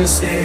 to stay.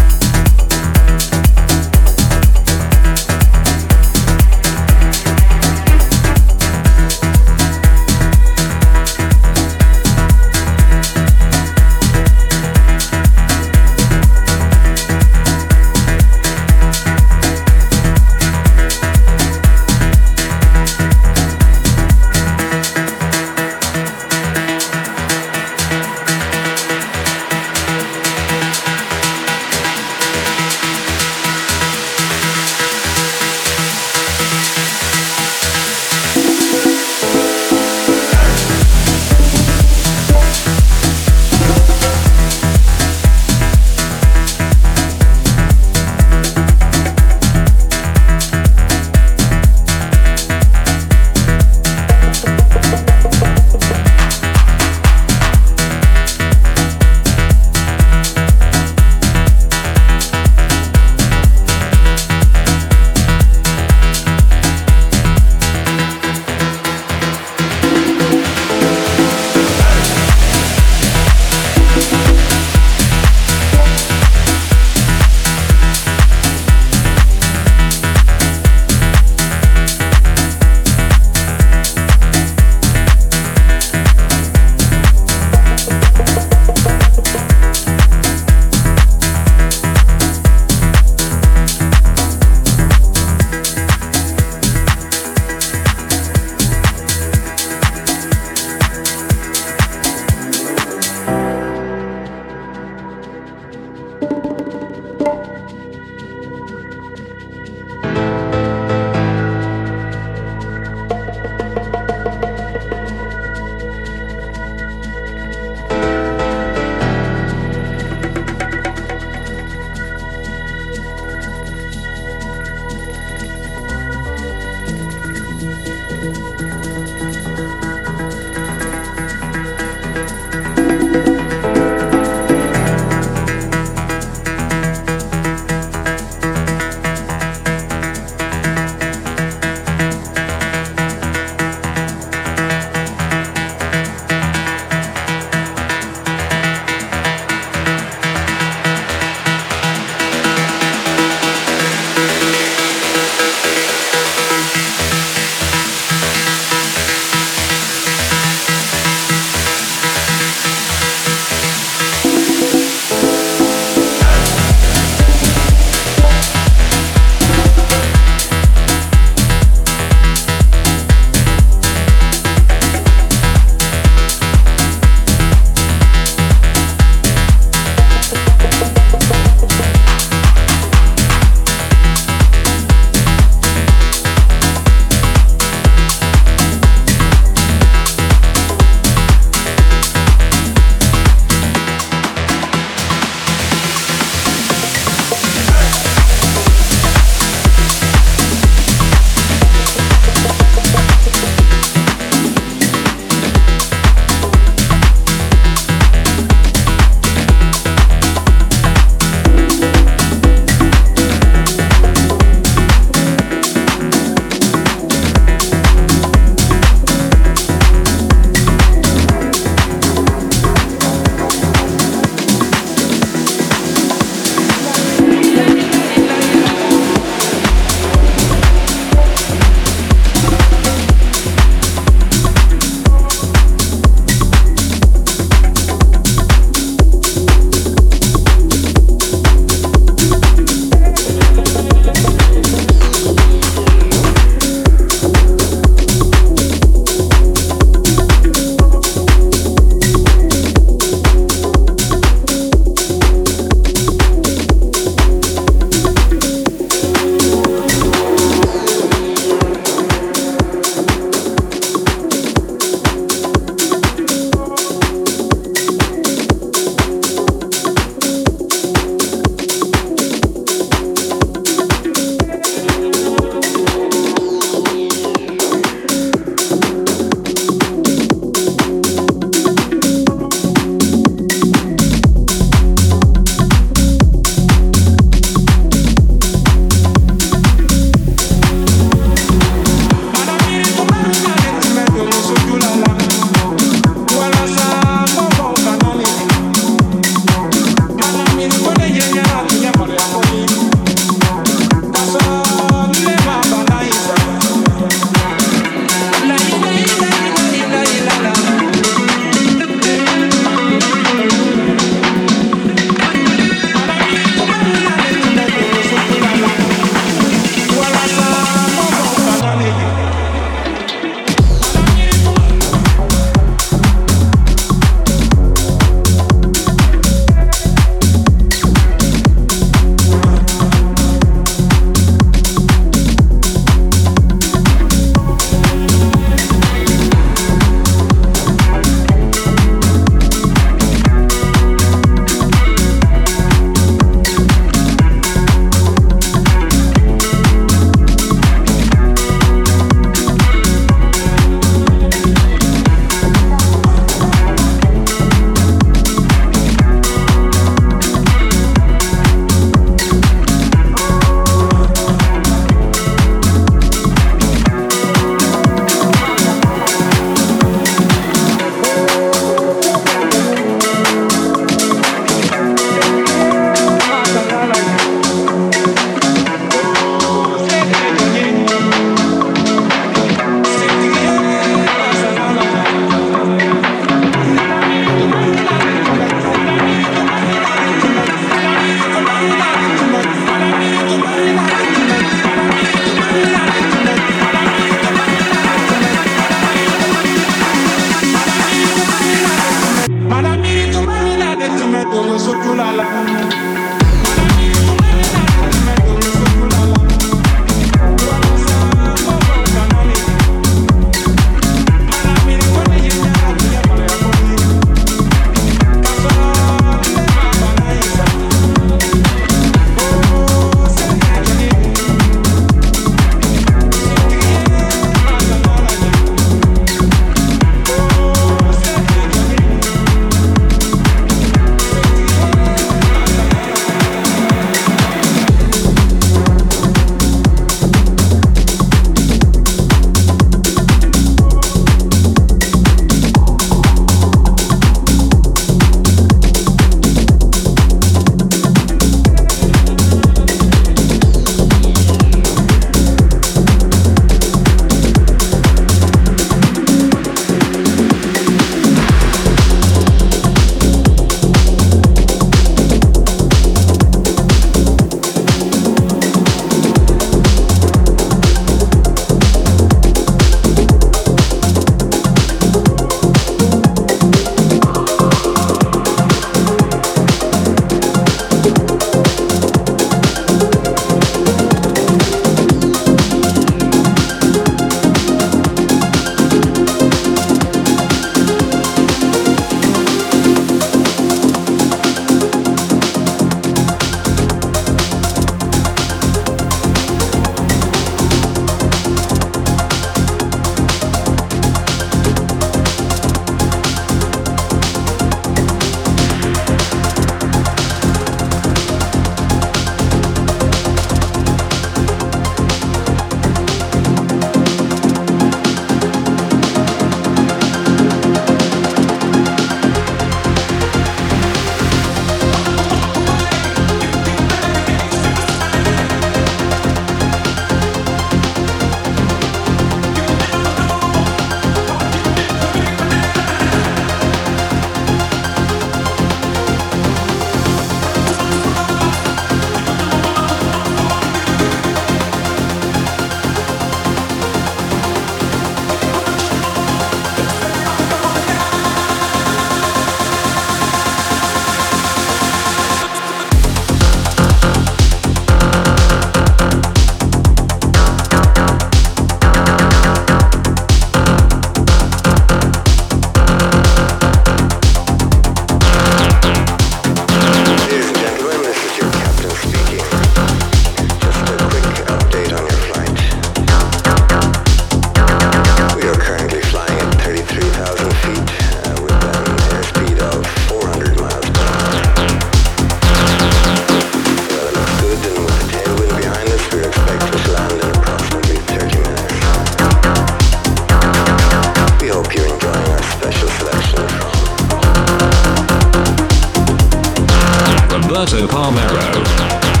Alberto Palmero.